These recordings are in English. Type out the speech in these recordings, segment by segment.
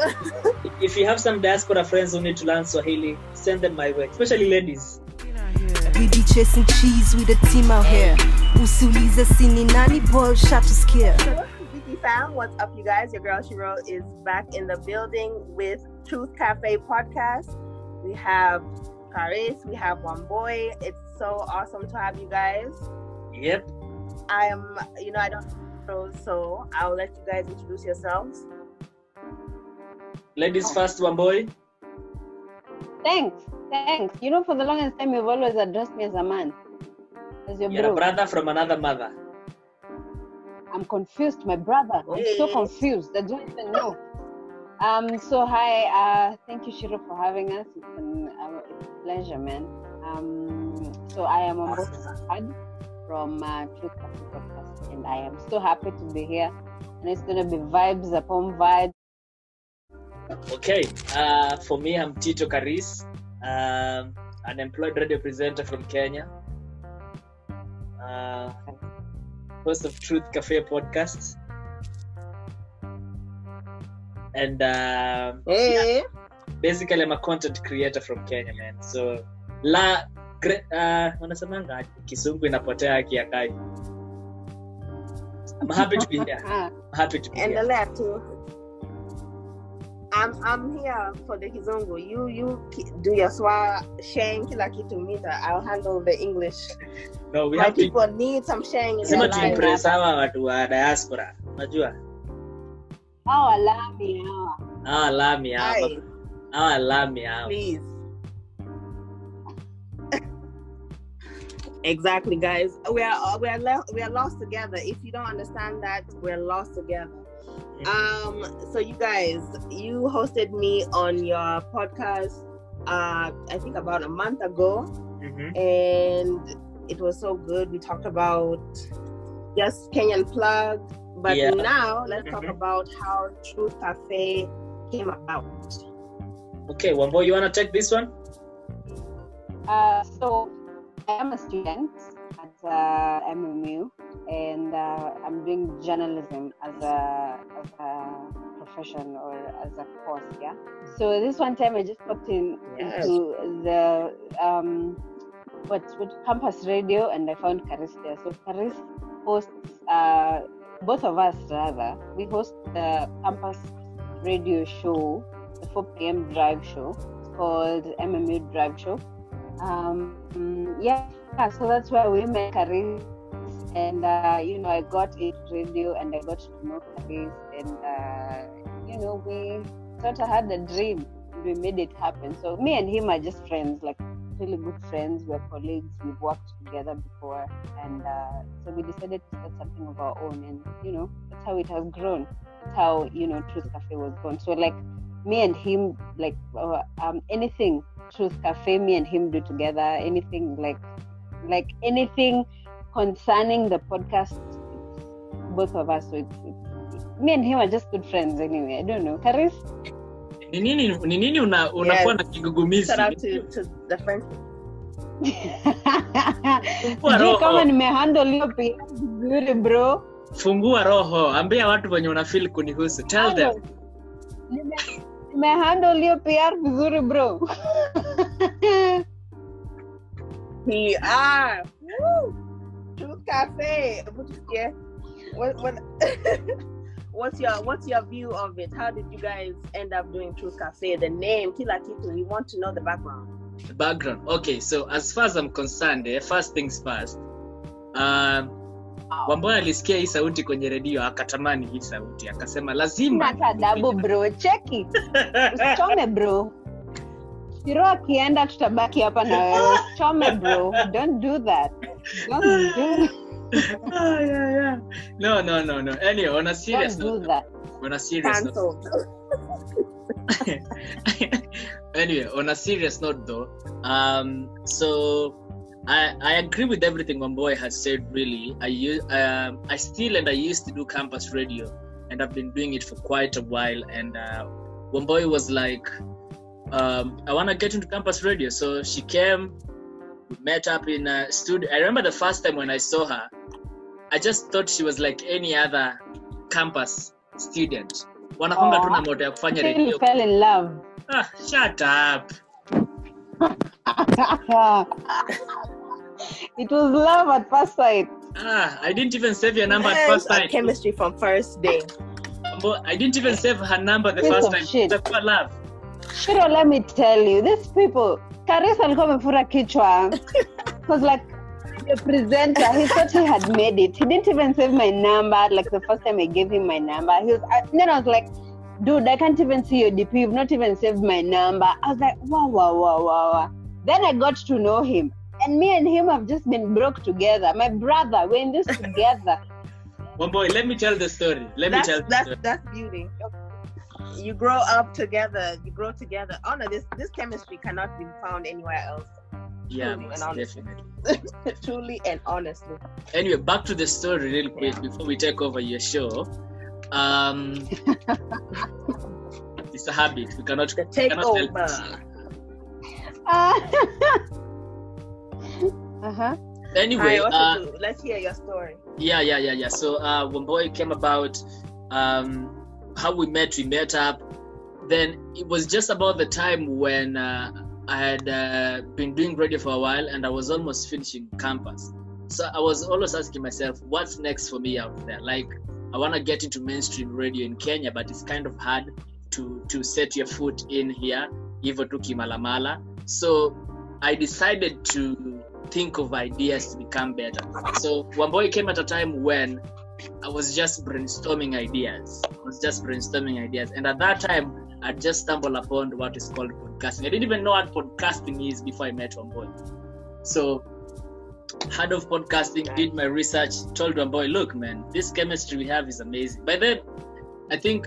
if you have some diaspora friends who need to learn Swahili, send them my way, especially ladies. We be chasing cheese with a team out here. Usiulize sini nani boy shatusikia. Wiki fam, what's up, you guys? Your girl Shiro is back in the building with Truth Cafe podcast. We have Karis, we have one boy. It's so awesome to have you guys. Yep. I am, you know, I don't know, so I'll let you guys introduce yourselves. Ladies first, one boy. Thanks, thanks. You know, for the longest time, you've always addressed me as a man, as your You're a brother from another mother. I'm confused, my brother. I'm so confused. I don't even know. Um. So hi. Uh. Thank you, Shiro, for having us. It's, an, uh, it's a pleasure, man. Um. So I am on board from uh, Truth Cafe podcast, and I am so happy to be here. And it's gonna be vibes upon vibes. Okay. Uh, for me, I'm Tito Karis, um, an employed radio presenter from Kenya. Uh, host of Truth Cafe podcast. And uh, Hey. basically, I'm a content creator from Kenya, man. So, la uh, wanasemanga kisungu inapotea akiakai I'm happy to be here. I'm happy to be here. I'm I'm here for the Kizungu. You you do your swa sheng kila kitu mita. I'll handle the English. No, we My have to people need some sheng in their life. tuimpress hawa watu wa diaspora unajua hawa lami hawa. hawa lami hawa hawa lami hawa please. exactly, guys. We are we are we are lost together. If you don't understand that, we're lost together. Um, so you guys, you hosted me on your podcast. Uh, I think about a month ago. Mhm. and it was so good. We talked about just Kenyan plug, but Yeah. now let's talk Mhm. about how Truth Cafe came about. okay wambo you wanna take this one Uh, so I am a student at uh, MMU, and uh, I'm doing journalism as a as a profession or as a course. Yeah. So this one time I just popped in Yes. into the um, what what campus radio, and I found Karis there. So Karis hosts uh, both of us rather. We host the campus radio show, the 4 p.m. drive show. It's called MMU Drive Show um yeah so that's where we met Karis and uh you know I got into radio and I got to know Karis and uh you know we sort of had a dream. We made it happen. So me and him are just friends like really good friends. We're colleagues. We've worked together before and uh so we decided to start something of our own. And you know that's how it has grown. That's how you know Truth Cafe was born. So like me and him like uh, um anything Truth Cafe, me and him do together. Anything like, like anything concerning the podcast, both of us. So it's, it's me and him are just good friends anyway. I don't know, Karis. ni nini ni nini una, unakuwa na kigugumizi kama nimehandle hiyo pia vizuri bro. fungua roho ambia watu wenye unafil kunihusu tell them Nime- Nimehandle hiyo PR vizuri bro. PR. Woo! Truth Cafe. Yeah. What what What's your What's your view of it? How did you guys end up doing Truth Cafe? The name, Kila Kitu. We want to know the background. the background okay so as far as i'm concerned eh, first things first um, wamboya alisikia hii sauti kwenye redio akatamani hii sauti akasema lazima Hata bro, cheki. Usichome bro. Shiro akienda tutabaki hapa na wewe. Usichome bro. Don't do that. Don't do, yeah, yeah. no no no no anyway on a serious don't do that. on a serious note anyway, on a serious note though, um, so I, I agree with everything Wamboy has said really. I um, I still and I used to do campus radio and I've been doing it for quite a while and uh, Wamboy was like um, I want to get into campus radio. So she came, met up in a studio. I remember the first time when I saw her, I just thought she was like any other campus student. wanakwanga tu na Aw. moto ya kufanya Still radio fell in love. ah, shut up it was love at first sight. ah, i didn't even save your number at first time chemistry from first day. But i didn't even save her number the Piece first of time shit. Itakuwa love Shiro, let me tell you, these people, Karisa alikuwa amefura kichwa. Because like the presenter, he thought he had made it. He didn't even save my number. Like the first time I gave him my number, he was. I, then I was like, dude, I can't even see your DP. You've not even saved my number. I was like, wow, wow, wow, wow, wow. Then I got to know him, and me and him have just been broke together. My brother, we're in this together. one boy let me tell the story let me tell the that's story. that's beauty. You grow up together. You grow together. Oh no, this this chemistry cannot be found anywhere else. yeah truly most and definitely Truly and honestly. anyway back to the story real quick Yeah. before we take over your show um it's a habit we cannot The cannot help it. uh huh. anyway Alright, uh, do? Let's hear your story. yeah yeah yeah yeah so uh when boy came about um how we met we met up then it was just about the time when uh, i had uh, been doing radio for a while and i was almost finishing campus so i was always asking myself what's next for me out there like i want to get into mainstream radio in kenya but it's kind of hard to to set your foot in here hivyo tu kimalamala so i decided to think of ideas to become better so Wamboy came at a time when I was just brainstorming ideas. I was just brainstorming ideas. And at that time, I just stumbled upon what is called podcasting. I didn't even know what podcasting is before I met Wamboy. So, heard of podcasting, did my research, told Wamboy, look, man, this chemistry we have is amazing. By then, I think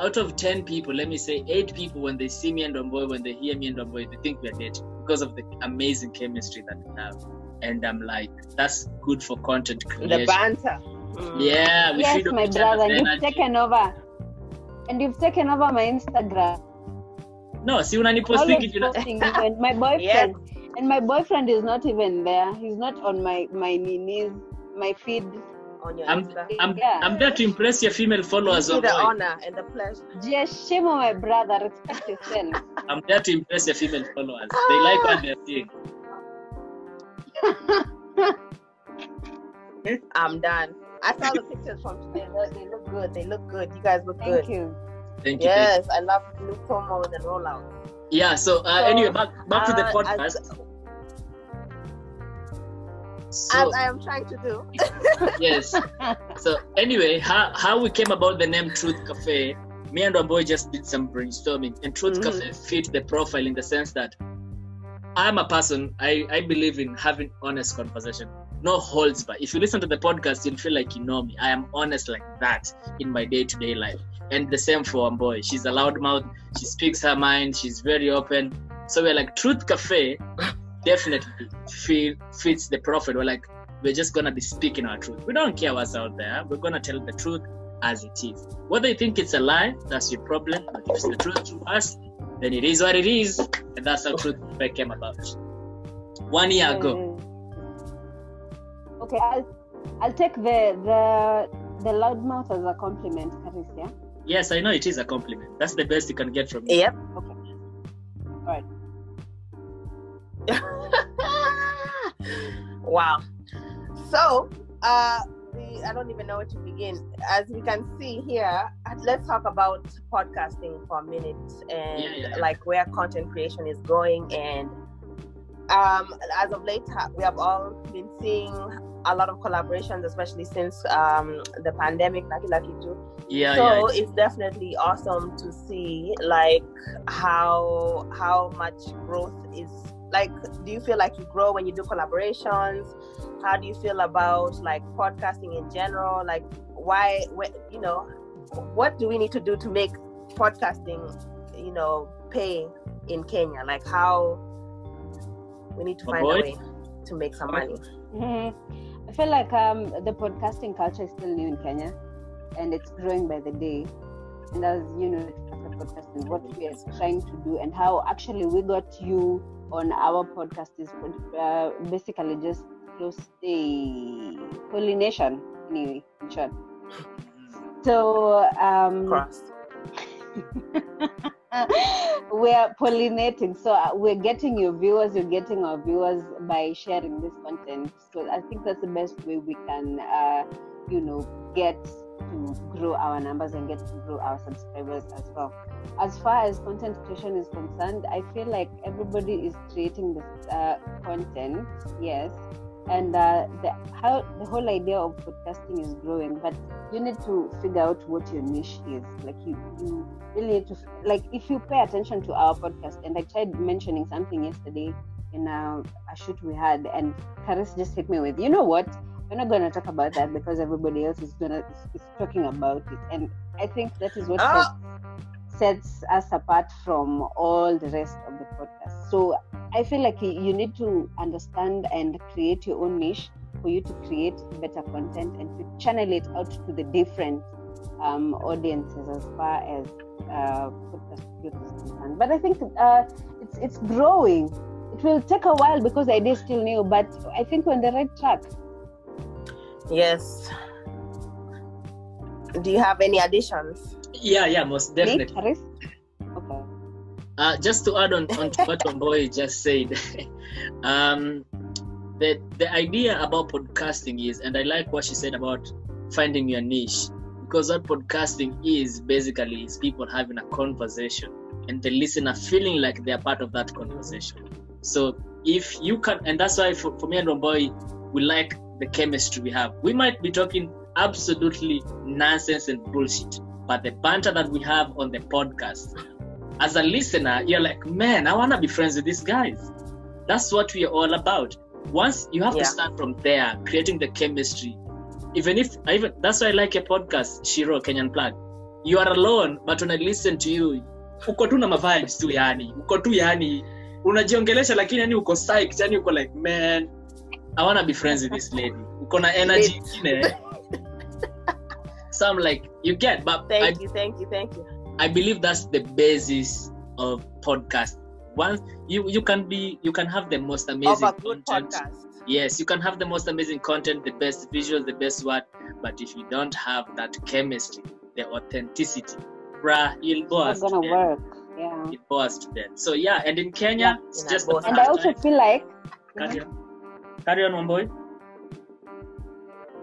out of 10 people, let me say eight people, when they see me and Wamboy, when they hear me and Wamboy, they think we're dating because of the amazing chemistry that we have. And I'm like, that's good for content creation. The banter. Mm. Yeah, we yes, my brother, you've energy. taken over. And you've taken over my Instagram. No, si unaniposting Always kitu na- posting even my boyfriend. And my boyfriend is not even there. He's not on my my knees, my feed. On your I'm, Insta. I'm, Yeah. I'm there to impress your female followers. see Oh the boy. honor and the pleasure. Jeshimo, my brother, respect yourself. I'm there to impress your female followers. They like what they're seeing. I'm done. I saw the pictures from today. They, they look good. They look good. You guys look Thank good. you. Thank you. thank Yes, I love new promos and rollouts. you. Yeah. So, uh, So, anyway, back back to the Uh, podcast. As, So as I am trying to do. yes. So anyway, how how we came about the name Truth Cafe? Me and Wamboy just did some brainstorming, and Truth Mhm. Cafe fit the profile in the sense that I'm a person. I I believe in having honest conversation, no holds back. If you listen to the podcast, you'll feel like you know me. I am honest like that in my day to day life, and the same for Wamboy. She's a loudmouth. She speaks her mind. She's very open. So we're like Truth Cafe. Definitely feel, fits the prophet. We're like we're just gonna be speaking our truth. We don't care what's out there. We're gonna tell the truth as it is. Whether you think it's a lie, that's your problem. But if it's the truth to us, then it is what it is, and that's how truth Cafe came about. One year ago. Okay, I'll I'll take the the the loudmouth as a compliment, Carisia. Yes, I know it is a compliment. That's the best you can get from me. Yep. Okay. Alright. wow. So, uh, we, I don't even know where to begin. As we can see here, let's talk about podcasting for a minute and Yeah, yeah, yeah. like where content creation is going. And um, as of late, we have all been seeing a lot of collaborations, especially since um, the pandemic. Lucky, lucky too. Yeah, so yeah. it's definitely awesome to see like how how much growth is like do you feel like you grow when you do collaborations how do you feel about like podcasting in general like why wh- you know what do we need to do to make podcasting you know pay in kenya like how we need to find boy. a way to make some money Mhm. I feel like um, the podcasting culture is still new in Kenya, and it's growing by the day. And as you know, podcasting, what we are trying to do, and how actually we got you on our podcast is uh, basically just close a pollination, anyway, in short. So um, we're pollinating so uh, we're getting your viewers you're getting our viewers by sharing this content. So i think that's the best way we can uh, you know get to grow our numbers and get to grow our subscribers as well. As far as content creation is concerned i feel like everybody is creating this uh, content yes. And uh, the how the whole idea of podcasting is growing but you need to figure out what your niche is. Like you you really need to like if you pay attention to our podcast and i tried mentioning something yesterday in a, a shoot we had and Karis just hit me with you know what we're not going to talk about that because everybody else is gonna is, is talking about it and i think that is what Oh. sets, sets us apart from all the rest of the podcast so i feel like you- you need to understand and create your own niche for you to create better content and to channel it out to the different um, audiences as far as uh, podcast is concerned. But I think uh, it's it's growing. It will take a while because the idea is still new, but I think we're on the right track. Yes. Do you have any additions? Yeah, yeah, most definitely. Okay. Uh, just to add on, on to what Omboy just said, um, the the idea about podcasting is, and I like what she said about finding your niche, because what podcasting is basically is people having a conversation and the listener feeling like they're part of that conversation. So if you can, and that's why for, for me and Omboy, we like the chemistry we have. We might be talking absolutely nonsense and bullshit, but the banter that we have on the podcast as a listener, you're like, man, I want to be friends with these guys. That's what we are all about. Once you have Yeah. to start from there, creating the chemistry. Even if, I even that's why I like your podcast, Shiro Kenyan Plug. You are alone, but when I listen to you, uko tu na mavibes tu yani, uko tu yani, unajiongelesha lakini yani uko psyched, yani uko like, man, I want to be friends with this lady. Uko na energy ingine. So I'm like, you get, but I Thank you, thank you, thank you. I believe that's the basis of podcast. Once you you can be you can have the most Of amazing a good content. podcast. Yes, you can have the most amazing content, the best visuals, the best word but if you don't have that chemistry, the authenticity, bruh, you'll bore us It's not gonna death. work. Yeah. You'll bore us to death. So yeah, and in Kenya, Yeah, it's just our the. And I also feel like Carry on, carry on, one boy.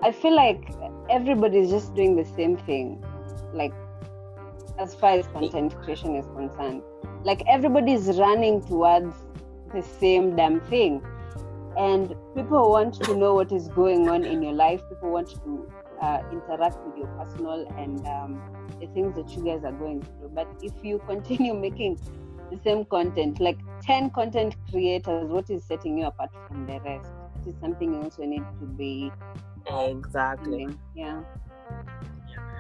I feel like everybody's just doing the same thing, like as far as content creation is concerned. Like everybody's running towards the same damn thing, and people want to know what is going on in your life. People want to uh, interact with your personal and um, the things that you guys are going through. But if you continue making the same content, like ten content creators, what is setting you apart from the rest? This is something you also need to be Exactly. doing. Yeah.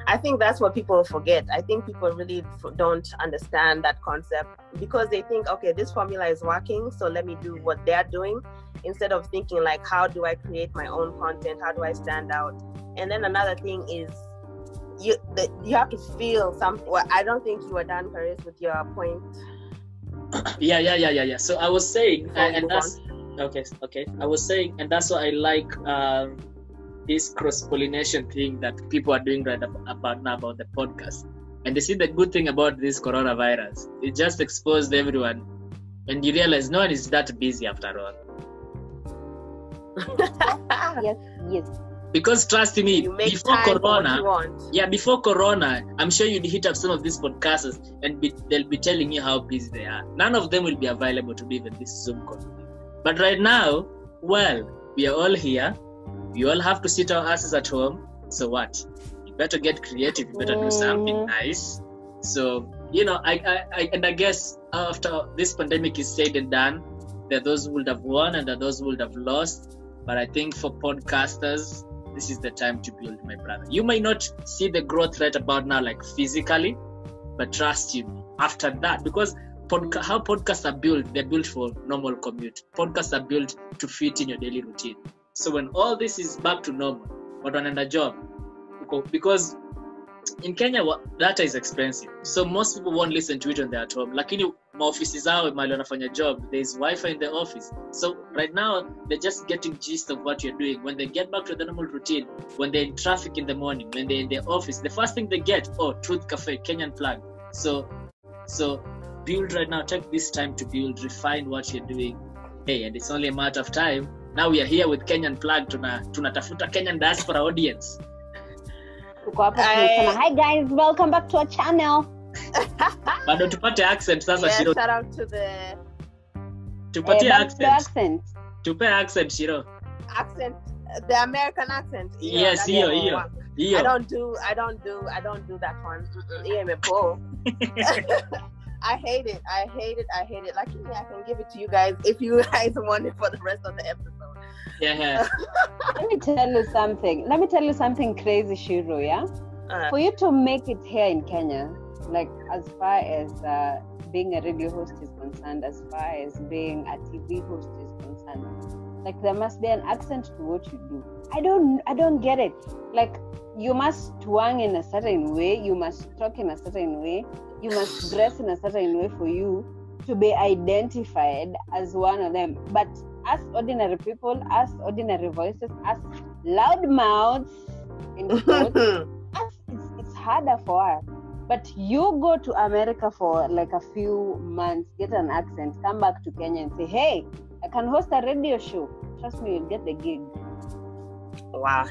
I think that's what people forget. I think people really f- don't understand that concept because they think, okay, this formula is working, so let me do what they're doing instead of thinking like, how do I create my own content? How do I stand out? And then another thing is you the, you have to feel something. Well, I don't think you were done, Karis, with your point. Yeah, yeah, yeah, yeah, yeah. So I was saying, Before we and move that's okay, okay. I was saying, and that's why I like um, this cross pollination thing that people are doing right about now about the podcast. And they see the good thing about this coronavirus, it just exposed everyone, and you realize no one is that busy after all. Yes, yes. Because trust me, before time for what Corona, yeah, before Corona, I'm sure you'd hit up some of these podcasters and be, they'll be telling you how busy they are. None of them will be available to do even this Zoom call. But right now, well, we are all here. We all have to sit our asses at home. So what? You better get creative. You better do something Mhm. nice. So you know, I, I, I, and I guess after this pandemic is said and done, there are those who would have won and there are those who would have lost. But I think for podcasters, this is the time to build, my brother. You may not see the growth right about now, like physically, but trust you, after that, because podca- how podcasts are built, they're built for normal commute. Podcasts are built to fit in your daily routine. So when all this is back to normal, what wanaenda job, because in Kenya data is expensive, so most people won't listen to it when they're at home. Lakini maofisi zao mali wanafanya job, there's Wi-Fi in the office. So right now they're just getting gist of what you're doing. When they get back to the normal routine, when they're in traffic in the morning, when they're in their office, the first thing they get, oh, Truth Cafe, Kenyan Plug. So, so build right now. Take this time to build, refine what you're doing. Hey, and it's only a matter of time. Now we are here with Kenyan Plug. Tuna tunatafuta Kenyan diaspora audience. tuko hapa I- tunasema hi guys welcome back to our channel Bado tupate accent sasa yeah, Shiro. shout out to the Tupatie Eh, back to accent. accent Tupe accent Shiro. accent, the American accent. you know, Yes, that hiyo, doesn't hiyo. I don't do, I don't do, I don't do that one. Hiyo. I hate it. I hate it. I hate it. Luckily, I can give it to you guys if you guys want it for the rest of the episode. Yeah. let me tell you something let me tell you something crazy shiro yeah Uh, for you to make it here in Kenya, like as far as uh, being a radio host is concerned, as far as being a TV host is concerned, like there must be an accent to what you do. I don't, I don't get it. Like you must twang in a certain way, you must talk in a certain way, you must dress in a certain way for you to be identified as one of them. But as ordinary people, as ordinary voices, as loud mouths, in quotes, it's, it's harder for us. But you go to America for like a few months, get an accent, come back to Kenya and say, hey, I can host a radio show. Trust me, you'll get the gig. wow.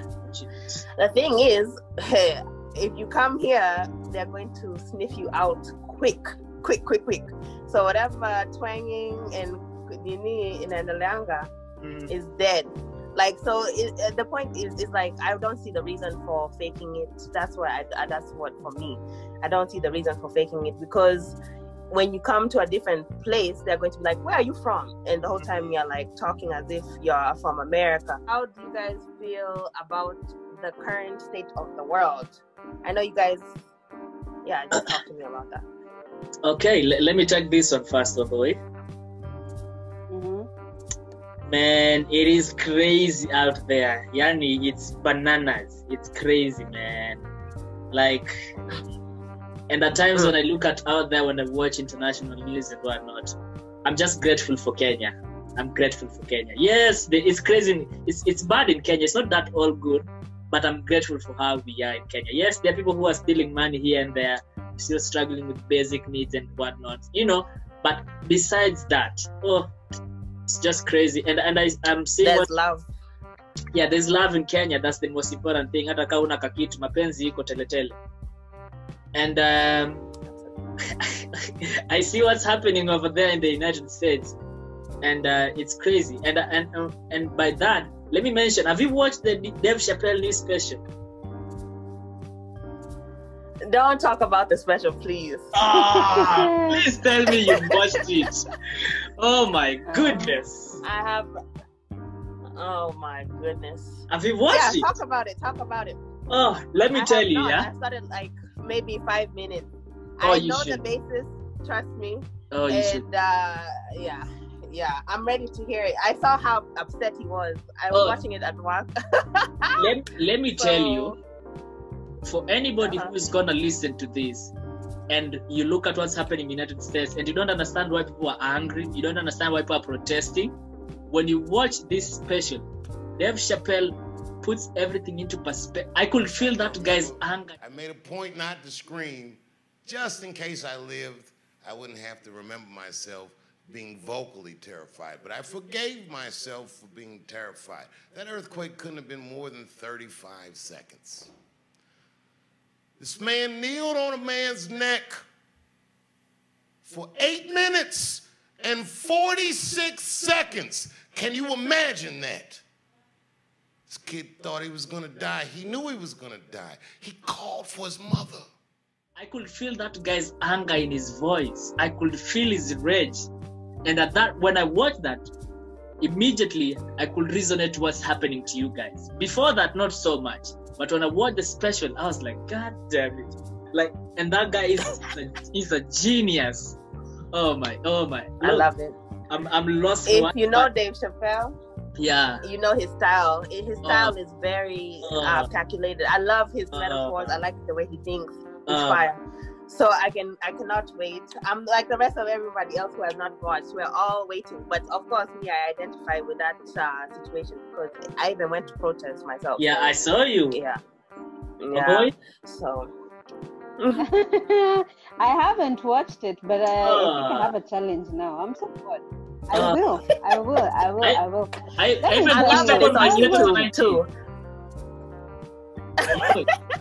The thing is, if you come here, they're going to sniff you out quick, quick, quick, quick. So whatever twanging and nini inaendeleanga Mm. is dead. Like so, it, uh, the point is, is like I don't see the reason for faking it. That's what I, I- that's what for me. I don't see the reason for faking it because when you come to a different place, they're going to be like, "Where are you from?" And the whole time you're like talking as if you're from America. How do you guys feel about the current state of the world? I know you guys. Yeah, just talk to me about that. Okay, le- let me take this one first, oh boy. Mhm. Man, it is crazy out there. Yani, it's bananas. It's crazy, man. Like, and at times when I look at out there, when I watch international news and whatnot, I'm just grateful for Kenya. I'm grateful for Kenya. Yes, it's crazy. It's it's bad in Kenya. It's not that all good, but I'm grateful for how we are in Kenya. Yes, there are people who are stealing money here and there, still struggling with basic needs and whatnot. You know, but besides that, oh, it's just crazy. And and I I'm seeing what love. yeah there's love in kenya that's the most important thing hata kaa una kakitu mapenzi iko teletele and um, i see what's happening over there in the united states and uh, it's crazy and and uh, and by that let me mention have you watched the dave chappelle new special Don't talk about the special, please. ah, please tell me you watched it oh my goodness I have. Oh my goodness. have you watched yeah, it talk about it. Talk about it. oh let me I tell you not. yeah I started like maybe five minutes. Oh, I you know should. the basis. Trust me. oh you should and uh, yeah, yeah, I'm ready to hear it. I saw how upset he was. I was Oh. watching it at work. let, let me tell you for anybody Uh-huh. who is gonna listen to this and you look at what's happening in the United States and you don't understand why people are angry, you don't understand why people are protesting. When you watch this special, Dave Chappelle puts everything into perspective. I could feel that guy's anger. I made a point not to scream, just in case I lived, I wouldn't have to remember myself being vocally terrified. But I forgave myself for being terrified. That earthquake couldn't have been more than 35 seconds. This man kneeled on a man's neck for eight minutes and 46 seconds. Can you imagine that? This kid thought he was gonna die. He knew he was gonna die. He called for his mother. I could feel that guy's anger in his voice. I could feel his rage. And at that, when I watched that, immediately I could resonate what's happening to you guys. Before that, not so much. But when I watched the special, I was like, God damn it. Like, and that guy is a, he's a genius. Oh my, oh my. I love it. I'm, I'm lost. If one- you know Dave Chappelle, yeah. you know his style. His style is very uh, Uh. calculated. I love his Uh. metaphors. I like the way he thinks. It's Uh. fire. So I can I cannot wait. I'm like the rest of everybody else who has not watched. We're all waiting. But of course, me, I identify with that uh, situation because I even went to protest myself. Yeah, I saw you. Yeah. Oh, Yeah. boy. So I haven't watched it, but uh, I think I Ah. have a challenge now. I'm so bored. I Ah. will. I will. I will. I- I will. I, That I even I I watched love love that that on my YouTube YouTube too.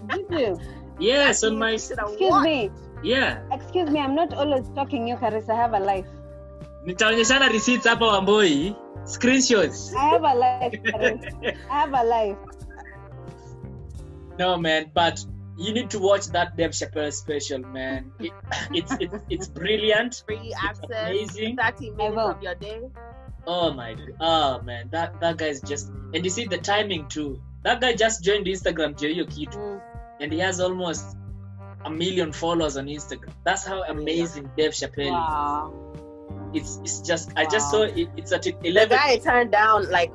Did you? Yes, on my Should Excuse watched. me. yeah. Excuse me. I'm not always talking you, Carissa. I have a life. Nitaonyeshana receipts hapa Wamboi. Screenshots. I have a life. Carissa. I have a life. No man, but you need to watch that Dave Chappelle special, man. It, it's it's it's brilliant. Free access, amazing. 30 minutes of your day. Oh my god. Oh man, that that guy's just and you see the timing too. That guy just joined Instagram Joyo Kid Mm. And he has almost a million followers on Instagram. That's how amazing Dave Chappelle Wow. is. It's it's just I just saw it, it's at The 11 guy turned down like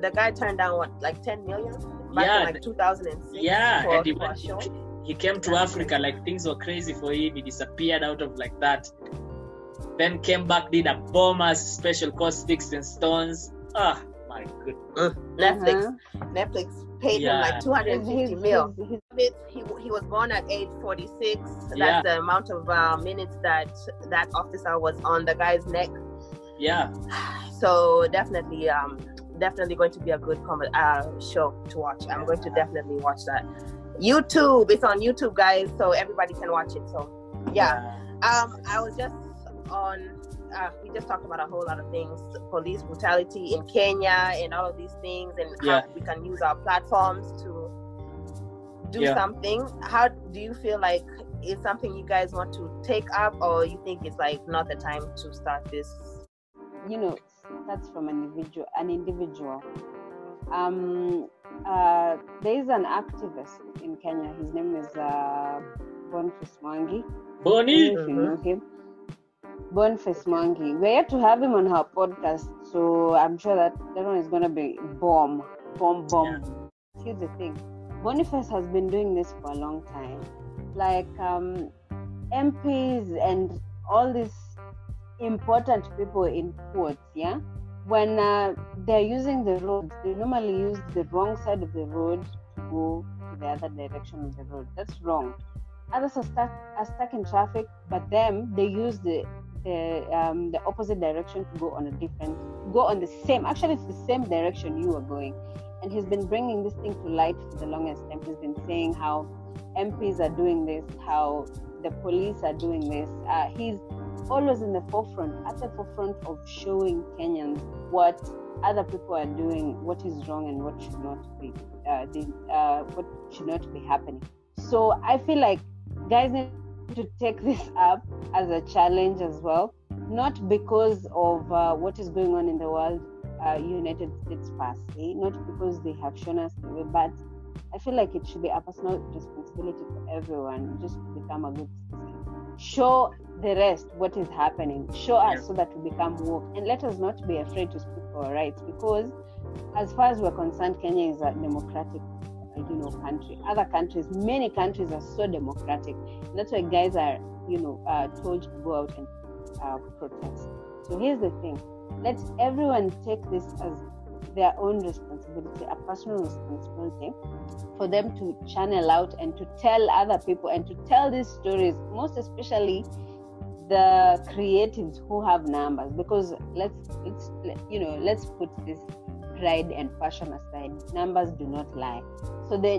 the guy turned down what like 10 million back Yeah, in like 2006 yeah, for, and he for a went, show. he came to Africa like things were crazy for him. He disappeared out of like that. Then came back, did a bombers special called Sticks and Stones. Ah, my goodness. Netflix Uh-huh. Netflix paid Yeah. him like 250 He's- mil. He, he was born at age 46. That's Yeah. the amount of uh, minutes that that officer was on the guy's neck. Yeah, So definitely, um, definitely going to be a good com- uh, show to watch. I'm going to definitely watch that. YouTube, it's on YouTube, guys, so everybody can watch it. So yeah, um, I was just on. Uh, we just talked about a whole lot of things: police brutality in Kenya, and all of these things, and Yeah. how we can use our platforms to do Yeah. something. How do you feel like it's something you guys want to take up, or you think it's like not the time to start this? you know that's from an individual an individual um uh there is an activist in kenya his name is uh boniface mwangi Bonnie. don't if you know him boniface mwangi we're yet to have him on our podcast so i'm sure that that one is going to be bomb bomb bomb. Here's the thing. Boniface has been doing this for a long time. Like um mps and all these important people in quotes, yeah, when uh, they're using the road, they normally use the wrong side of the road to go to the other direction of the road. That's wrong. Others are stuck are stuck in traffic, but them they use the the um, the opposite direction to go on a different go on the same. Actually, it's the same direction you are going. And he's been bringing this thing to light for the longest time. He's been saying how MPs are doing this, how the police are doing this. Uh, he's always in the forefront, at the forefront of showing Kenyans what other people are doing, what is wrong and what should not be, uh, the, uh, what should not be happening. So I feel like guys to take this up as a challenge as well, not because of uh, what is going on in the world, uh, United States per se, not because they have shown us the way, but I feel like it should be a personal responsibility for everyone just to become a good citizen. Show the rest what is happening. Show us so that we become woke. And let us not be afraid to speak for our rights because as far as we're concerned, Kenya is a democratic you know country. Other countries, many countries are so democratic. That's why guys are, you know, uh, told to go out and uh, protest. So here's the thing. Let everyone take this as their own responsibility, a personal responsibility for them to channel out and to tell other people and to tell these stories, most especially the creatives who have numbers because let's let's you know let's put this pride and passion aside numbers do not lie. So the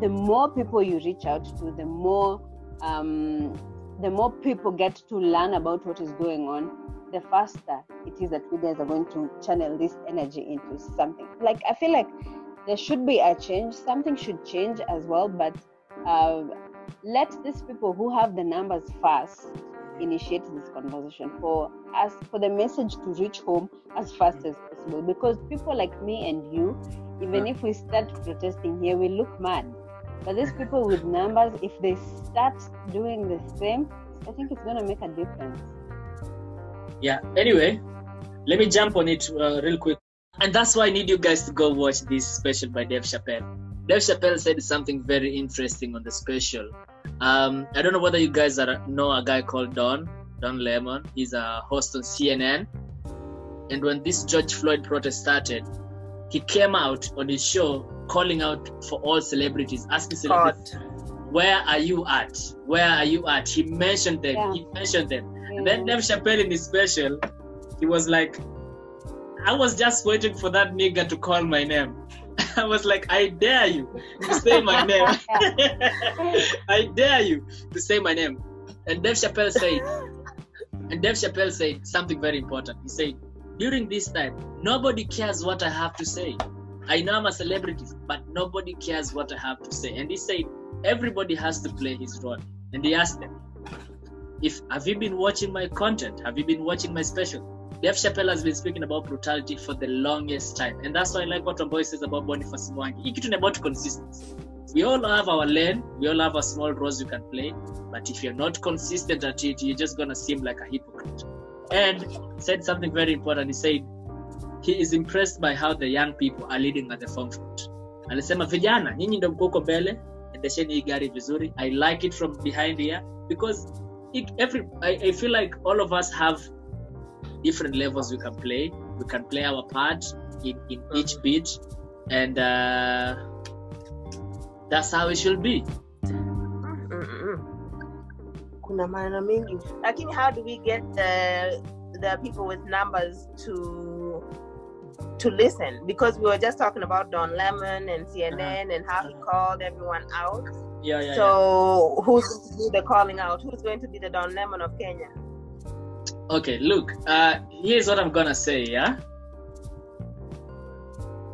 the more people you reach out to the more um, the more people get to learn about what is going on the faster it is that we guys are going to channel this energy into something. Like i feel like there should be a change. Something should change as well but uh, let these people who have the numbers first initiate this conversation for us for the message to reach home as fast as possible because people like me and you even if we start protesting here we look mad but these people with numbers if they start doing the same i think it's going to make a difference Yeah. Anyway, let me jump on it uh, real quick. And that's why I need you guys to go watch this special by Dave Chappelle. Dave Chappelle said something very interesting on the special. Um, I don't know whether you guys are, know a guy called Don, Don Lemon. He's a host on CNN. And when this George Floyd protest started, he came out on his show calling out for all celebrities, asking celebrities, Caught. where are you at? Where are you at? He mentioned them. Yeah. He mentioned them. Yeah. And then Dave Chappelle in his special, he was like, I was just waiting for that nigga to call my name. I was like, I dare you to say my name. I dare you to say my name. And Dave Chappelle said, and Dave Chappelle said something very important. He said, during this time, nobody cares what I have to say. I know I'm a celebrity, but nobody cares what I have to say. And he said, everybody has to play his role. And he asked them, if have you been watching my content? Have you been watching my special? Dave Chappelle has been speaking about brutality for the longest time. And that's why I like what Tomboy says about Boniface Mwangi. Kitu ni about consistency. We all have our lane, we all have a small roles you can play, but if you're not consistent at it, you're just gonna seem like a hypocrite. And said something very important. He said he is impressed by how the young people are leading at the forefront. Alisema vijana, nyinyi ndio mko mbele, endesheni hii gari vizuri. I like it from behind here because it, every I, I feel like all of us have different levels we can play. We can play our part in, in each beat, and uh, that's how it should be. Mm-mm. Kuna maneno mingi lakini how do we get the the people with numbers to to listen because we were just talking about don lemon and cnn and how he called everyone out Yeah, yeah, so who's going to do the calling out who's going to be the don lemon of kenya. Okay, look. Uh, here's what I'm gonna say. Yeah.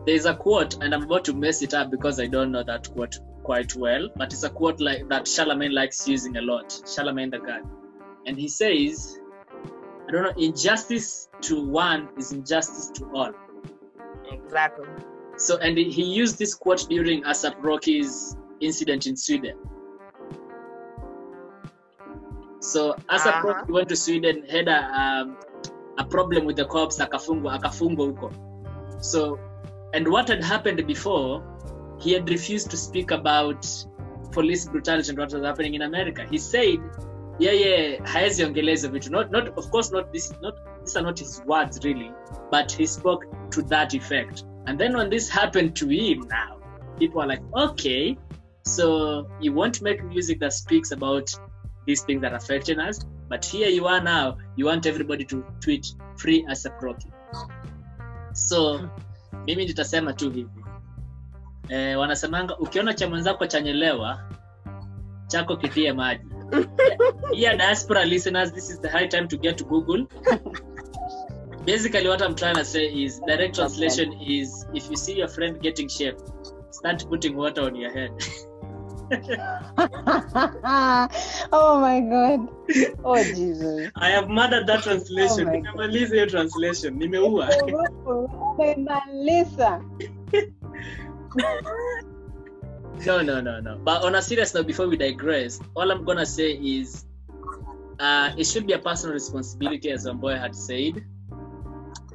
There's a quote, and I'm about to mess it up because I don't know that quote quite well. But it's a quote like that Charlemagne likes using a lot. Charlemagne the God, and he says, "I don't know. Injustice to one is injustice to all." exactly So, and he used this quote during ASAP Rocky's incident in Sweden. So, ASAP Uh-huh. Rocky went to Sweden, had a, um, a problem with the cops, akafungwa, akafungwa huko. So, and what had happened before, he had refused to speak about police brutality and what was happening in America. He said, yeah, yeah, haezi ongelea hizo vitu. Not, not, of course, not this, not, these are not his words really, but he spoke to that effect. And then when this happened to him now, people are like, okay, so you want to make music that speaks about these things that are affecting us, but here you are now, you want everybody to tweet free ASAP Rocky. So mimi nitasema tu hivi eh, wanasemanga ukiona cha mwenzako chanyelewa chako kitie maji. Yeah diaspora listeners this is the high time to get to google. Basically what i'm trying to say is direct translation is if you see your friend getting shape start putting water on your head. Oh my god. Oh Jesus. i have murdered that translation. Oh nimemaliza hiyo translation. Nimeua. No no no no. But on a serious note before we digress all i'm gonna say is uh it should be a personal responsibility as boy had said.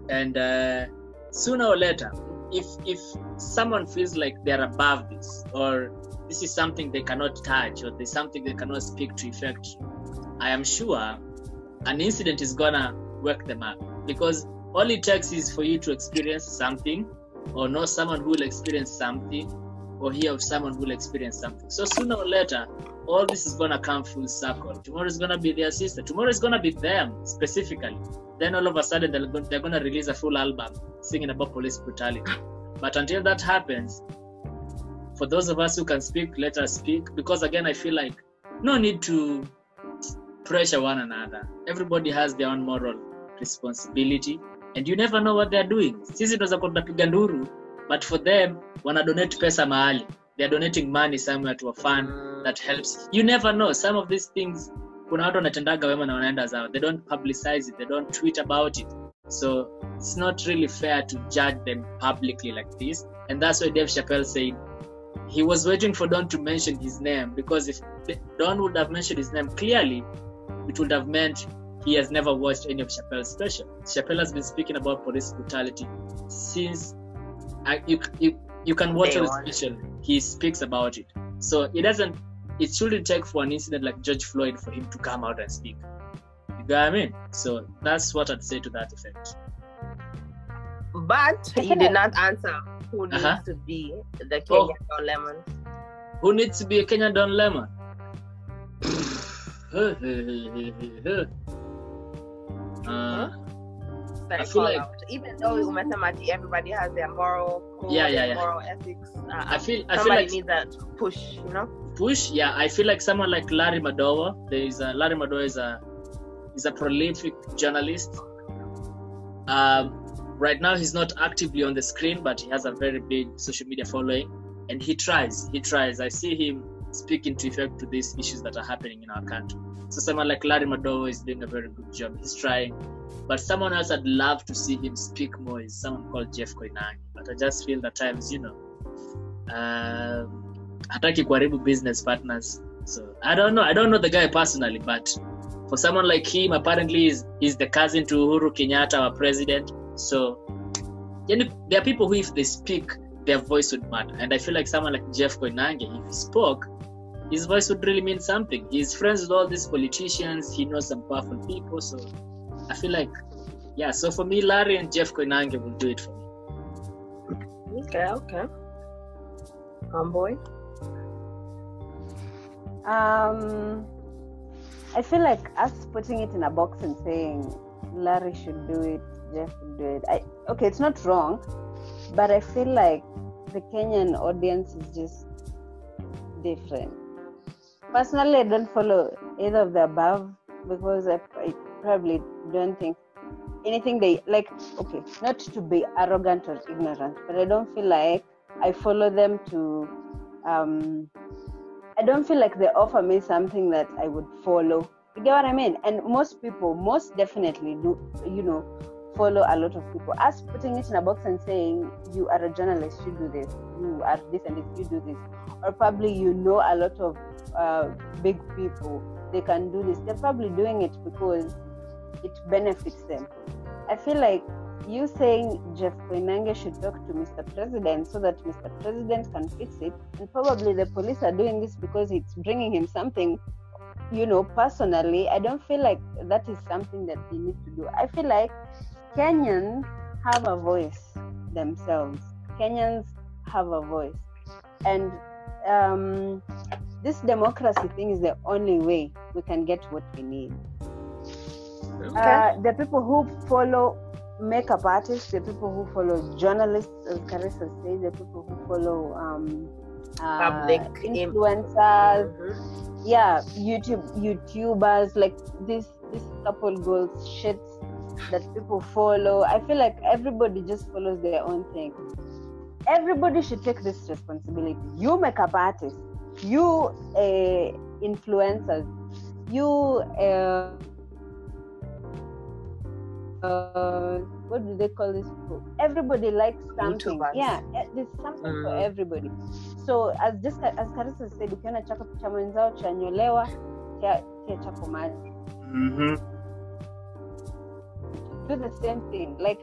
And uh sooner or later if if someone feels like they're above this or this is something they cannot touch or there's something they cannot speak to effect i am sure an incident is gonna wake them up. Because all it takes is for you to experience something or know someone who will experience something or hear of someone who will experience something. So sooner or later, all this is gonna come full circle. Tomorrow is gonna be their sister. Tomorrow is gonna be them specifically. Then all of a sudden they're going, they're gonna release a full album singing about police brutality. But until that happens, for those of us who can speak, let us speak. Because again, I feel like no need to pressure one another. Everybody has their own moral responsibility, and you never know what they're doing. Sisi tunaweza kuwa tunapiga nduru but for them wana donate pesa mahali. They're donating money somewhere to a fund that helps. You never know. Some of these things kuna watu wanatendaga wema na wanaenda zao. They don't publicize it. They don't tweet about it. So it's not really fair to judge them publicly like this. And that's why dave chappelle said he was waiting for don to mention his name because if don would have mentioned his name clearly it would have meant he has never watched any of chappelle's special chappelle has been speaking about police brutality since I, you, you you can watch his special. He speaks about it. So it doesn't. It shouldn't take for an incident like George Floyd for him to come out and speak. You get what I mean? So that's what I'd say to that effect. but he did not answer who needs Uh-huh. to be the Oh. kenyan Don lemon Who needs to be a Kenyan Don Lemon? Like I feel like- out. even though umesema ati everybody has their moral code Yeah, yeah, yeah. moral ethics. Uh, I feel I feel like needs that push, you know. push. Yeah, I feel like someone like Larry Madowo. There is a Larry Madowo is a is a prolific journalist. Um, right now he's not actively on the screen, but he has a very big social media following, and he tries. He tries. I see him speaking to effect to these issues that are happening in our country. So someone like Larry Madovo is doing a very good job. He's trying. But someone else I'd love to see him speak more is someone called Jeff Koinange. But I just feel that times, you know, um, hataki kuharibu business partners. So I don't know. I don't know the guy personally, but for someone like him, apparently he's, he's the cousin to Uhuru Kenyatta, our president. So yani, there are people who, if they speak, their voice would matter. And I feel like someone like Jeff Koinange, if he spoke, his voice would really mean something. He's friends with all these politicians. He knows some powerful people. So I feel like, yeah. So for me, Larry and Jeff Koinange will do it for me. Okay, okay. Homeboy. Um, I feel like us putting it in a box and saying Larry should do it, Jeff should do it. I okay, it's not wrong, but I feel like the Kenyan audience is just different. Personally, I don't follow either of the above because I, I probably don't think anything they like. Okay, not to be arrogant or ignorant, but I don't feel like I follow them to. Um, I don't feel like they offer me something that I would follow. You get what I mean? And most people, most definitely do, you know, follow a lot of people. Us putting it in a box and saying, you are a journalist, you do this, you are this and this, you do this. Or probably you know a lot of uh, big people, they can do this. They're probably doing it because it benefits them. I feel like you saying Jeff Koinange should talk to Mr. President so that Mr. President can fix it, and probably the police are doing this because it's bringing him something, you know, personally. I don't feel like that is something that they need to do. I feel like Kenyans have a voice themselves. Kenyans have a voice, and um, this democracy thing is the only way we can get what we need. Okay. Uh, the people who follow makeup artists, the people who follow journalists, as Carissa said, the people who follow um, uh, Public influencers, Mhm. yeah, YouTube YouTubers, like this this couple goals shits that people follow. I feel like everybody just follows their own thing. Everybody should take this responsibility. You makeup artists, you uh, influencers, you uh, uh, what do they call this people? Everybody likes something. YouTubers. Yeah, eh, there's something for Mm. everybody. So as just as Carissa said, ukiona chako cha mwenzao chanyolewa, tia chako maji. Mm-hmm. Do the same thing. Like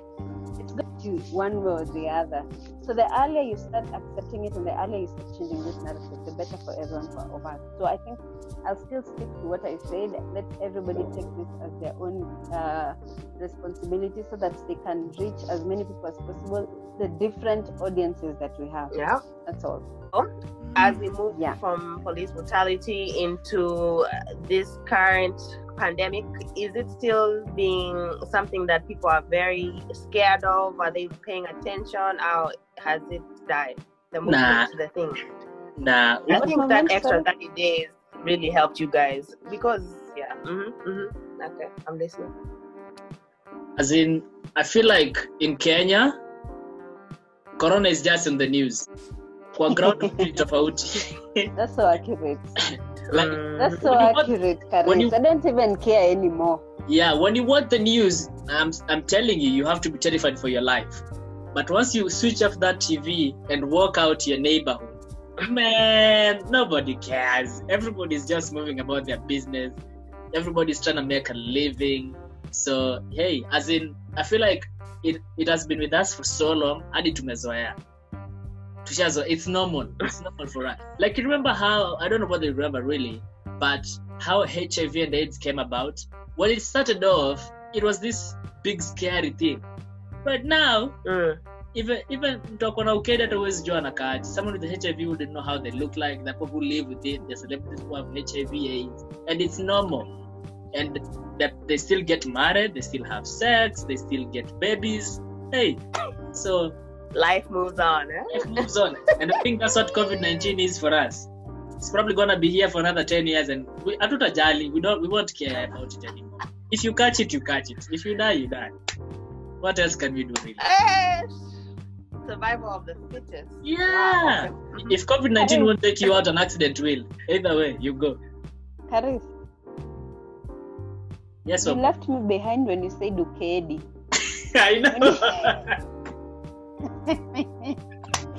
it's going to one way or the other. So the earlier you start accepting it and the earlier you start changing this narrative, the better for everyone for of us. So I think I'll still stick to what I said. Let everybody take this as their own uh, responsibility so that they can reach as many people as possible, the different audiences that we have. Yeah. That's all. As we move Yeah. from police brutality into uh, this current pandemic, is it still being something that people are very scared of? Are they paying attention? Or has it died? The movement Nah. to the thing. Nah, I What think that extra sorry? 30 days really helped you guys because, yeah. Mm-hmm, mm-hmm. Okay, I'm listening. as in i feel like in kenya corona is just in the news kwa ground tofauti That's so accurate. like. That's so accurate, when you- I don't even care anymore. yeah when you watch the news I'm, I'm telling you you have to be terrified for your life but once you switch off that tv and walk out your neighborhood man nobody cares everybody's just moving about their business everybody's trying to make a living so hey as in i feel like it, it has been with us for so long hadi tumezoea tushazo it's normal. It's normal for us. Like you remember how i don't know whether you remember really but how hiv and aids came about? When it started off it was this big scary thing. But now Mm. even even ako na huwezi jua anakaaje someone with hiv wouldn't know how they look like the people who live with it the celebrities who have hiv aids. And it's normal. And that they still get married they still have sex they still get babies. Hey so Life moves on. Eh? life moves on and i think that's what covid-19 is for us it's probably gonna be here for another 10 years and we hatutajali we don't we won't care about it anymore if you catch it you catch it if you die you die what else can we do really Eh, Survival of the fittest. yeah Wow. if covid-19 won't take you out an accident will either way you go Karis, yes you Wambo. left me behind when you said ukedi. i know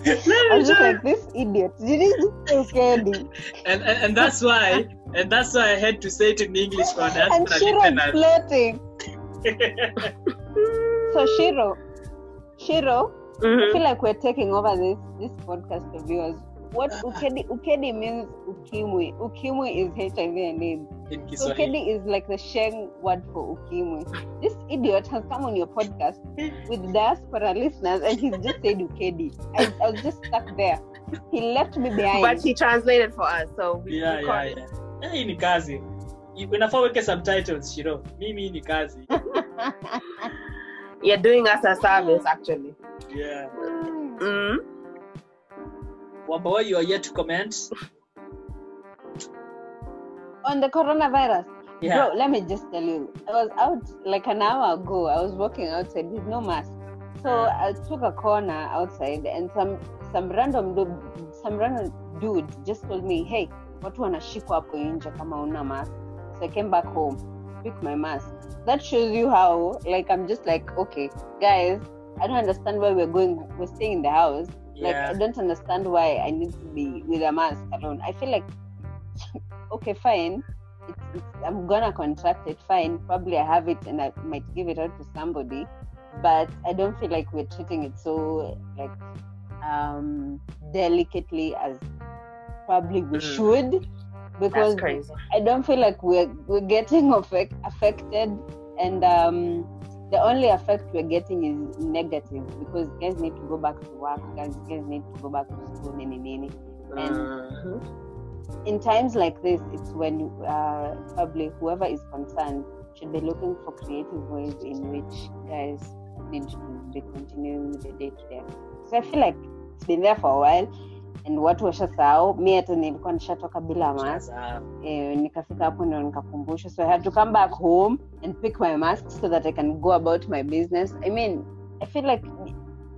I was just like, this idiot. Did he just say ukedi? and, and and that's why and that's why I had to say it in English for that. And Shiro is floating. So Shiro, Shiro, I Mhm. feel like we're taking over this this podcast of yours. What ukedi ukedi means ukimwi. Ukimwi is HIV and AIDS. So ukedi is like the Sheng word for ukimwi. This idiot has come on your podcast with diaspora listeners and he's just said ukedi. I, I was just stuck there. He left me behind. But he translated for us, so we, Yeah, we yeah, caught it. yeah. Hii ni kazi. Unafaa weke subtitles, Shiro. Mimi ni kazi. You're doing us a service, actually. Yeah. Wamba, you are yet to comment? on the coronavirus. Yeah. Bro, let me just tell you, I was out like an hour ago. I was walking outside with no mask. So I took a corner outside, and some some random dude, some random dude just told me, "Hey, watu wanashikwa hapo nje kama una mask." So I came back home, picked my mask. That shows you how, like, I'm just like, okay, guys, I don't understand why we're going. We're staying in the house. Like, I don't understand why I need to be with a mask alone. I feel like, okay, fine. It's, it's, I'm gonna contract it. Fine. Probably I have it and I might give it out to somebody, but I don't feel like we're treating it so like um delicately as probably we Mm. should That's because crazy. I don't feel like we're we're getting affect, affected, and um, the only effect we're getting is negative because guys need to go back to work, guys guys need to go back to school, nini nini. And Uh, in times like this, it's when uh, probably whoever is concerned should be looking for creative ways in which guys need to be continuing the day to day. So I feel like it's been there for a while, and watu washasahau. Mi hata nilikuwa nishatoka bila mask. Sasa, eh, nikafika hapo ndo nikakumbushwa so i had to come back home and pick my mask so that i can go about my business. I mean i feel like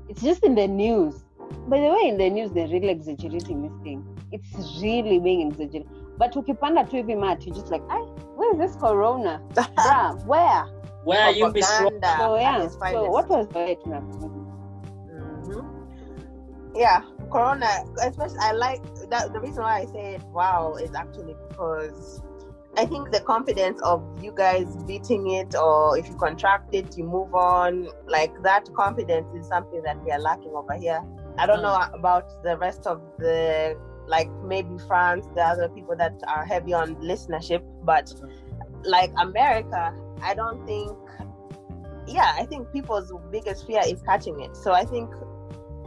it's just in the news. By the way in the news they're really exaggerating this thing. It's really being exaggerated. But ukipanda tu hivi mat you just like "Ai, where is this corona? Bruh, where? Where you miss Propaganda. So yeah. So what was the way. Yeah, Corona. Especially, I like that. The reason why I say wow is actually because I think the confidence of you guys beating it, or if you contract it, you move on. Like that confidence is something that we are lacking over here. I don't know mm. about the rest of the like maybe France, the other people that are heavy on listenership, but like America, I don't think. Yeah, I think people's biggest fear is catching it. So I think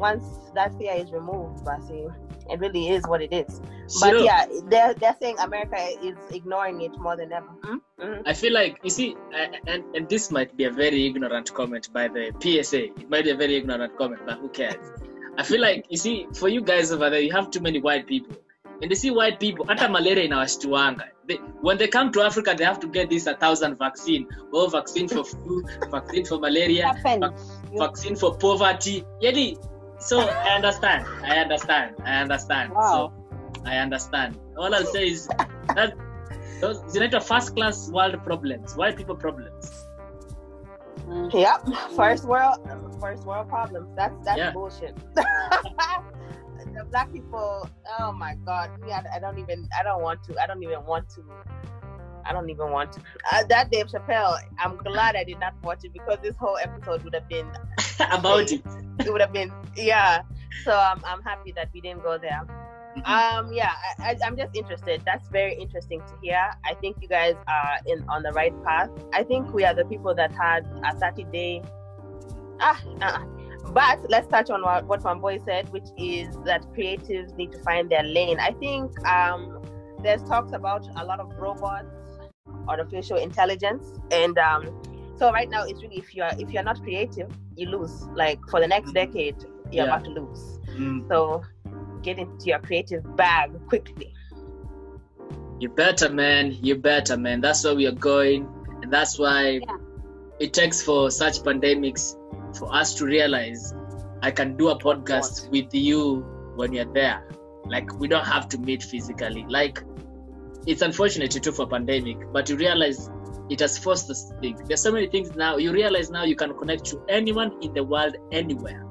once that fear is removed, Basi, it really is what it is. But Shiro, yeah, they're they're saying America is ignoring it more than ever. Mhm. I feel like you see, uh, and and this might be a very ignorant comment by the PSA. It might be a very ignorant comment, but who cares? I feel like you see, for you guys over there, you have too many white people, and they see white people. Hata malaria inawashtuanga. They, when they come to Africa, they have to get this a thousand vaccine. Oh, vaccine for flu, vaccine for malaria, happened vac- vaccine for poverty. Yeti. So I understand. I understand. I understand. Wow. So I understand. All I'll say is that those zinaitwa first class world problems, white people problems. Mm. Yep, first world, first world problems. That's that's Yeah. bullshit. the black people. Oh my god, me, I, I don't even. I don't want to. I don't even want to. I don't even want to. Uh, that Dave Chappelle. I'm glad I did not watch it because this whole episode would have been. About it. It would have been. Yeah. So I'm I'm happy that we didn't go there. Um, yeah, I, I'm just interested. That's very interesting to hear. I think you guys are in on the right path. I think we are the people that had a 30 day. Ah, uh, but let's touch on what, what boy said, which is that creatives need to find their lane. I think um, there's talks about a lot of robots, artificial intelligence, and um, so right now it's really if you're if you're not creative, you lose. Like for the next decade, you're Yeah. about to lose. Mm. So get into your creative bag quickly. You better, man. You better, man. That's where we are going, and that's why Yeah. it takes for such pandemics for us to realize I can do a podcast with you when you're there. Like we don't have to meet physically. Like it's unfortunate too for pandemic, but you realize it has forced us to think. There's so many things now. You realize now you can connect to anyone in the world anywhere.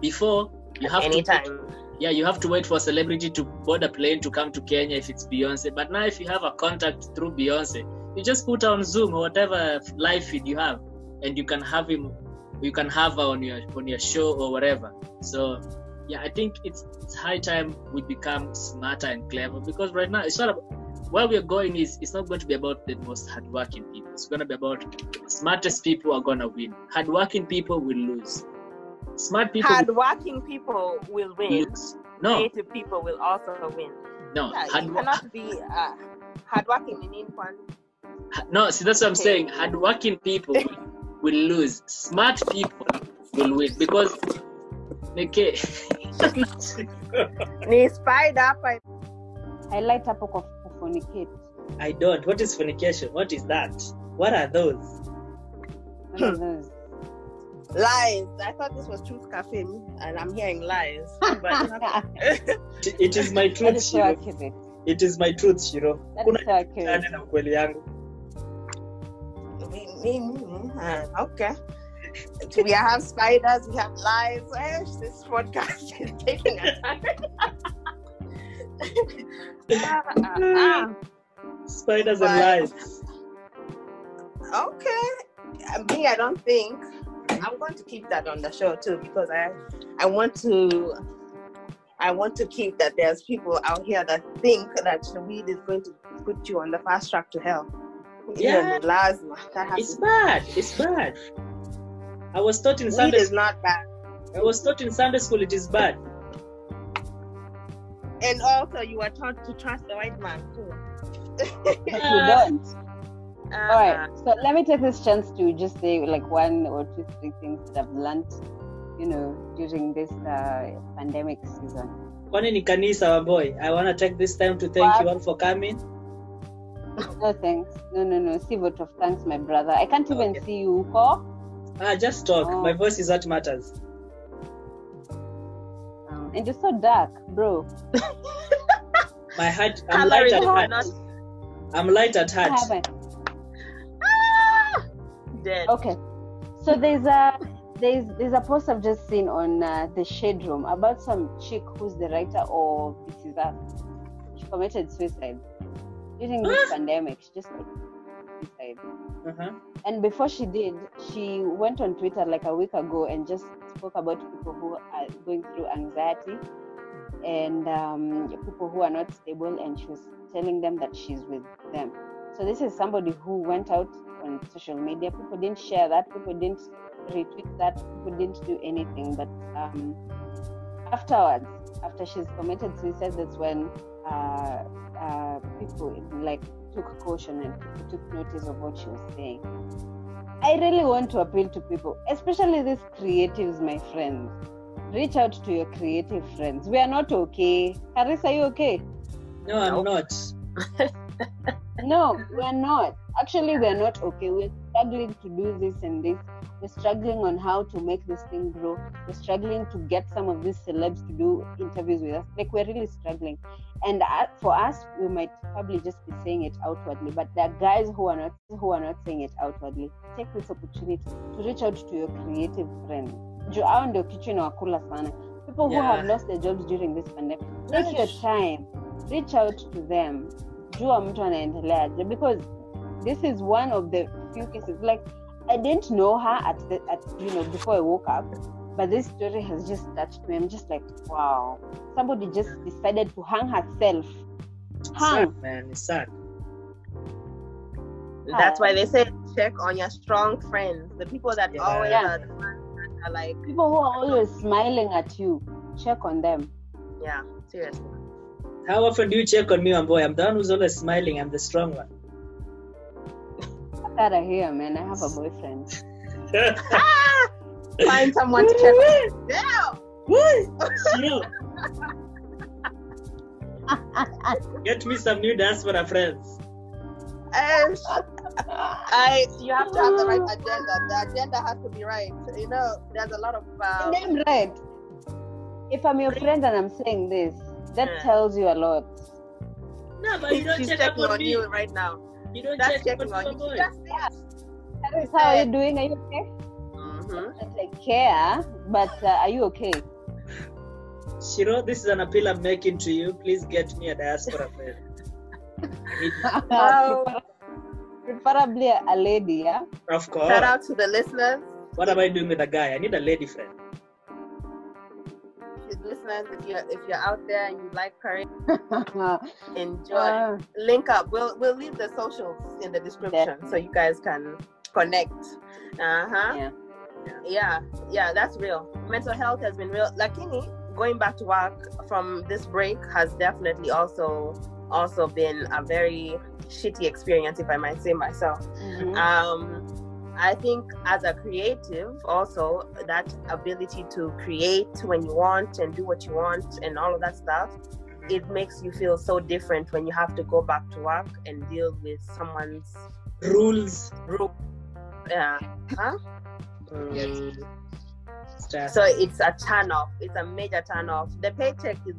Before you have to Anytime. yeah, you have to wait for a celebrity to board a plane to come to Kenya if it's Beyonce. But now, if you have a contact through Beyonce, you just put on Zoom or whatever live feed you have, and you can have him, you can have her on your on your show or whatever. So, yeah, I think it's it's high time we become smarter and clever because right now it's not about where we're going is it's not going to be about the most hardworking people. It's going to be about smartest people are going to win. Hardworking people will lose. Smart people will Hardworking people will win. lose. No, Creative people will also win. no, Yeah, hard, you cannot be uh, hardworking in one. no. See, that's what I'm Okay. saying. Hardworking people will, will lose. Smart people will win because, okay, Ni spider hapa highlight hapo kwa kufornicate I don't. What is fornication? What is that? What are those? One of those. lies. I thought this was Truth Cafe and I'm hearing lies. But It- It is my truth, is so Shiro. It is my truth, Shiro. That Kuna is so accurate. kitu na ukweli yangu. uh, okay. We have spiders, we have lies. Eh, This podcast is taking a time. Ah, ah, ah. Spiders But- and lies. Okay. Me, I don't think I'm going to keep that on the show too because I I want to I want to keep that there's people out here that think that the weed is going to put you on the fast track to hell. Yeah. Even Lazima, that It's bad. It's bad. I was taught in weed Sunday. is not bad. I was taught in Sunday school. It is bad. And also you were taught to trust the white man too. But you don't. Uh, All right. So let me take this chance to just say like one or two, three things that I've learned, you know, during this uh, pandemic season. Kwani ni kanisa boy. I want to take this time to thank What? you all for coming. No thanks. No, no, no. See vote of thanks, my brother. I can't even Okay. see you, Uko. Ah, just talk. Oh. My voice is what matters. Um, and you're so dark, bro. My heart. I'm Colour light at heart. not- I'm light at I heart. haven't. Ah! Dead. Okay. So there's a there's there's a post I've just seen on uh, the shade room about some chick who's the writer of This Is Us. She committed suicide during this pandemic. She just committed suicide. Uh-huh. And before she did, she went on Twitter like a week ago and just spoke about people who are going through anxiety and um, people who are not stable. And she was telling them that she's with them. So this is somebody who went out on social media. People didn't share that. People didn't retweet that. People didn't do anything. But um, afterwards, after she's committed suicide, that's when uh, uh, people like took caution and took notice of what she was saying. I really want to appeal to people, especially these creatives, my friends. Reach out to your creative friends. We are not okay. Carissa, are you okay? No, I'm Nope. not. No, we're not. Actually, we're not okay. We're struggling to do this and this. We're struggling on how to make this thing grow. We're struggling to get some of these celebs to do interviews with us. Like, we're really struggling. And uh, for us, we might probably just be saying it outwardly, but there are guys who are not who are not saying it outwardly. Take this opportunity to reach out to your creative friends. Juu hao ndio kichwa inawakula sana. People who Yeah. have lost their jobs during this pandemic. Take your time. Reach out to them jua mtu anaendeleaje because this is one of the few cases like i didn't know her at the at you know before i woke up but this story has just touched me i'm just like wow somebody just decided to hang herself hang Sad, man. It's sad. That's why they say check on your strong friends, the people that Yeah. always Yeah. are the ones that are like, People who are always smiling at you, check on them. yeah, seriously. How often do you check on me, my boy? I'm the one who's always smiling. I'm the strong one. Fuck out of here, man. I have a boyfriend. Find someone to check on. Yeah. Shiro. Get me some new diaspora friends. And I, you have to have the right agenda. The agenda has to be right. You know, there's a lot of. Um, Damn right. If I'm your friend and I'm saying this, that Yeah. tells you a lot. No, but you don't she's check up on on me. you right now. You don't That's check up checking on on me, you. boy. Just yes. That is how are you doing? Are you okay? Mm-hmm. I care, but uh, are you okay? Shiro, this is an appeal I'm making to you. Please get me a diaspora friend. Oh. Preferably a a lady, yeah? Of course. Shout out to the listeners. What am I doing with a guy? I need a lady friend. Listeners, if you're if you're out there and you like curry, enjoy. Uh, Link up. We'll we'll leave the socials in the description so you guys can connect. Uh huh. yeah. yeah yeah that's real mental health has been real lakini going back to work from this break has definitely also also been a very shitty experience if i might say myself Mhm. um i think as a creative also that ability to create when you want and do what you want and all of that stuff it makes you feel so different when you have to go back to work and deal with someone's Rules. group yeah huh Yes. Mm. Stress. So it's a turn off. It's a major turn off. The paycheck is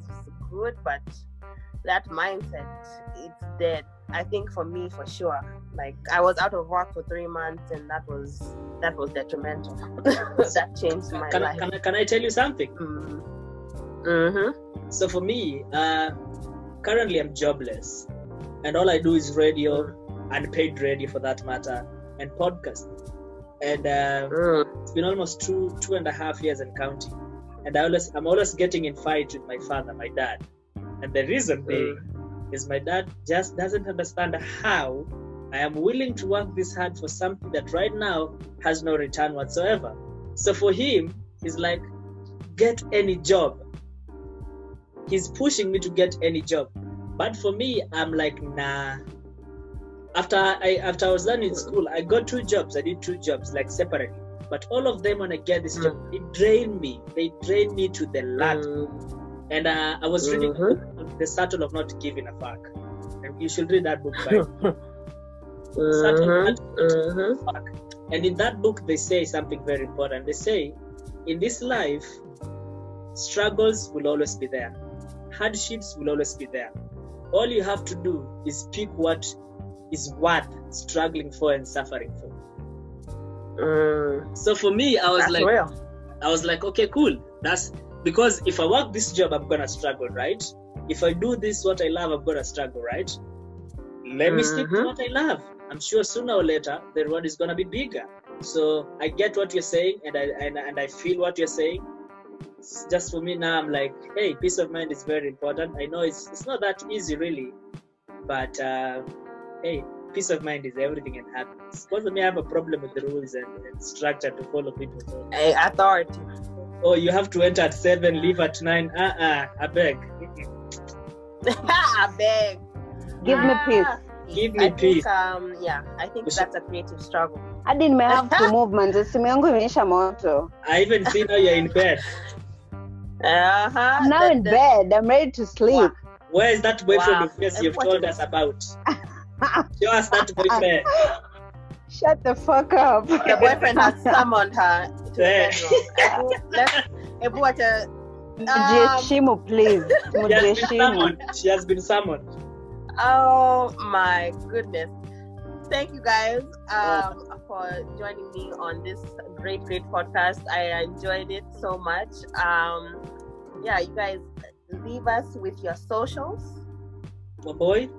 good, but that mindset, it's dead. I think for me, for sure. Like I was out of work for three months, and that was that was detrimental. that changed my can, I, life. can, I, can I tell you something? Mm. Mm-hmm. So for me, uh, currently I'm jobless, and all I do is radio, unpaid radio for that matter, and podcast. And uh, Mm. it's been almost two two and a half years and counting. And I always I'm always getting in fight with my father, my dad. And the reason being is my dad just doesn't understand how I am willing to work this hard for something that right now has no return whatsoever. So for him, he's like, get any job. He's pushing me to get any job. But for me, I'm like, nah. After I after I was done in school, I got two jobs. I did two jobs like separately. But all of them when I get this job, hmm. it drained me. They drained me to the last. Hmm. And uh, I was reading Mhm. The Subtle of Not Giving a Fuck. And you should read that book by Mhm. Mhm. fuck. And in that book, they say something very important. They say, in this life, struggles will always be there, hardships will always be there. All you have to do is pick what is worth struggling for and suffering for. Mm. So for me, I was That's like, real. I was like, okay, cool. That's because if I work this job, I'm gonna struggle, right? If I do this, what I love, I'm gonna struggle, right? Let me stick to Mhm. what I love. I'm sure sooner or later the reward is gonna be bigger. So I get what you're saying, and I and, and I feel what you're saying. It's just for me now, I'm like, hey, peace of mind is very important. I know it's it's not that easy, really, but uh, hey, peace of mind is everything and happiness. Because for me, I have a problem with the rules and, and structure to follow people. A authority. Oh, you have to enter at seven, leave at nine. Uh uh I beg. I beg. Give me peace. Give me I peace. Think, um, yeah, I think We that's a creative struggle. hadi nimehave to move manze simu yangu imeisha moto I even see now you're in bed. Uh-huh. I'm now in bed i'm ready to sleep Where is that boyfriend Wow. of yours you've told us about? Show us that boyfriend. shut the fuck up The boyfriend has summoned her to the Yeah. bedroom. Ebu, let's, Ebu, what a, mjiheshimu please She has been mjiheshimu summoned. She has been summoned. oh my goodness. Thank you guys um, for joining me on this great, great podcast. I enjoyed it so much. Um, yeah, you guys leave us with your socials. My boy.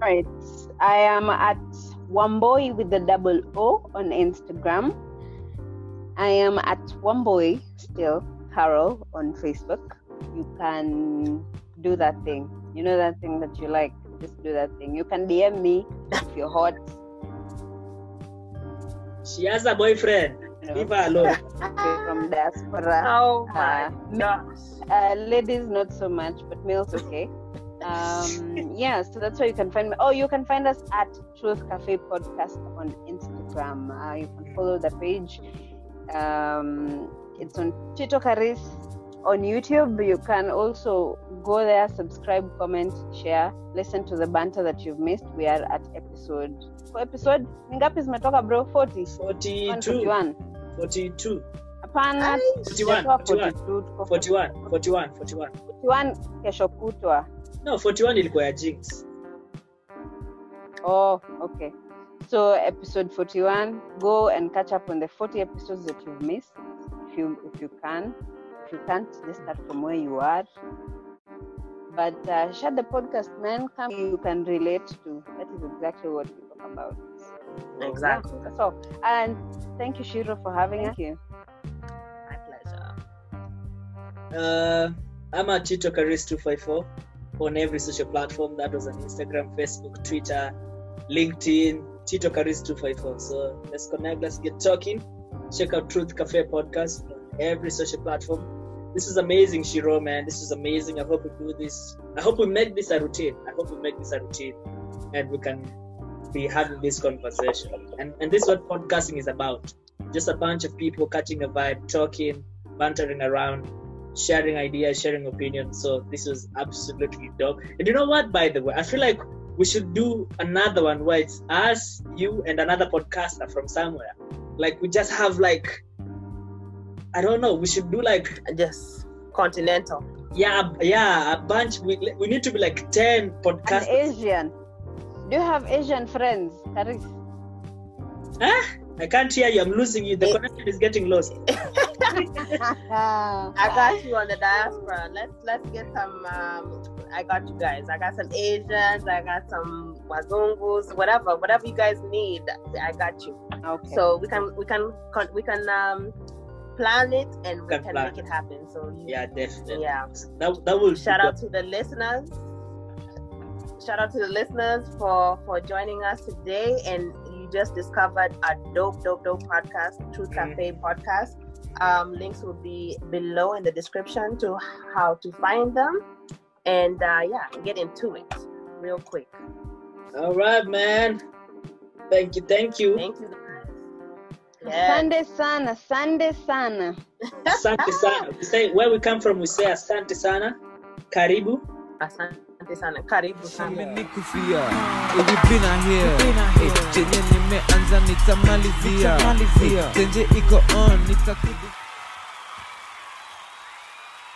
right i am at wamboy with the double o on instagram i am at wamboy still carol on facebook you can do that thing you know that thing that you like just do that thing you can dm me if you're hot She has a boyfriend. know, Leave her alone. Okay, from diaspora. Oh my Uh, gosh. Uh, ladies, not so much, but males, okay. Um, yeah, so that's where you can find me. Oh, you can find us at Truth Cafe Podcast on Instagram. Uh, you can follow the page. Um, it's on Chito Caris on YouTube. You can also go there, subscribe, comment, share, listen to the banter that you've missed. We are at episode. for episode ngapi zimetoka bro? 40 42. 41 42. hapana 41, tumetoa 41. 42, tuko 41. 41. 41. 41 kesho kutwa No, 41 ilikuwa ya Jinx. Oh, okay. So episode 41, go and catch up on the 40 episodes that you've missed. If you if you can. If you can't, just start from where you are. But uh, share the podcast, man. Come you can relate to. That is exactly what we talk about. So, Exactly. yeah, that's all. And thank you, Shiro, for having us. Thank you. My pleasure. Uh, I'm at Tito Caris 254 on every social platform. That was on Instagram, Facebook, Twitter, LinkedIn, Tito Caris 254. So let's connect, let's get talking. Check out Truth Cafe podcast on every social platform. This is amazing, Shiro, man. This is amazing. I hope we do this. I hope we make this a routine. I hope we make this a routine and we can be having this conversation. And, and this is what podcasting is about. Just a bunch of people catching a vibe, talking, bantering around, sharing ideas, sharing opinions. So this was absolutely dope. And you know what, by the way, I feel like we should do another one where it's us, you, and another podcaster from somewhere. Like we just have like I don't know, we should do like Just continental. yeah, yeah, a bunch we we need to be like 10 An podcasters. Asian. Do you have Asian friends, Karis? Huh? I can't hear you. I'm losing you. The Eh. connection is getting lost. I got you on the diaspora. Let's let's get some. Um, I got you guys. I got some Asians. I got some Wazungus. Whatever, whatever you guys need, I got you. okay. So we can we can we can um plan it and we Can can, make it happen. So Yeah, definitely. yeah. That, that will Shout out to the listeners. Shout out to the listeners for for joining us today. And you just discovered a dope, dope, dope podcast, Truth Mhm. Cafe podcast. Um, links will be below in the description to how to find them. And uh, yeah, get into it real quick. All right, man. Thank you, thank you. Thank you guys. Yes. Sunday sana, Sunday sana. Asante sana. We say where we come from, we say asante sana. Karibu. Asante sana. Karibu sana. amenikufia ilibina here chenye nimeanza nitamalizia tenje iko on nitakudu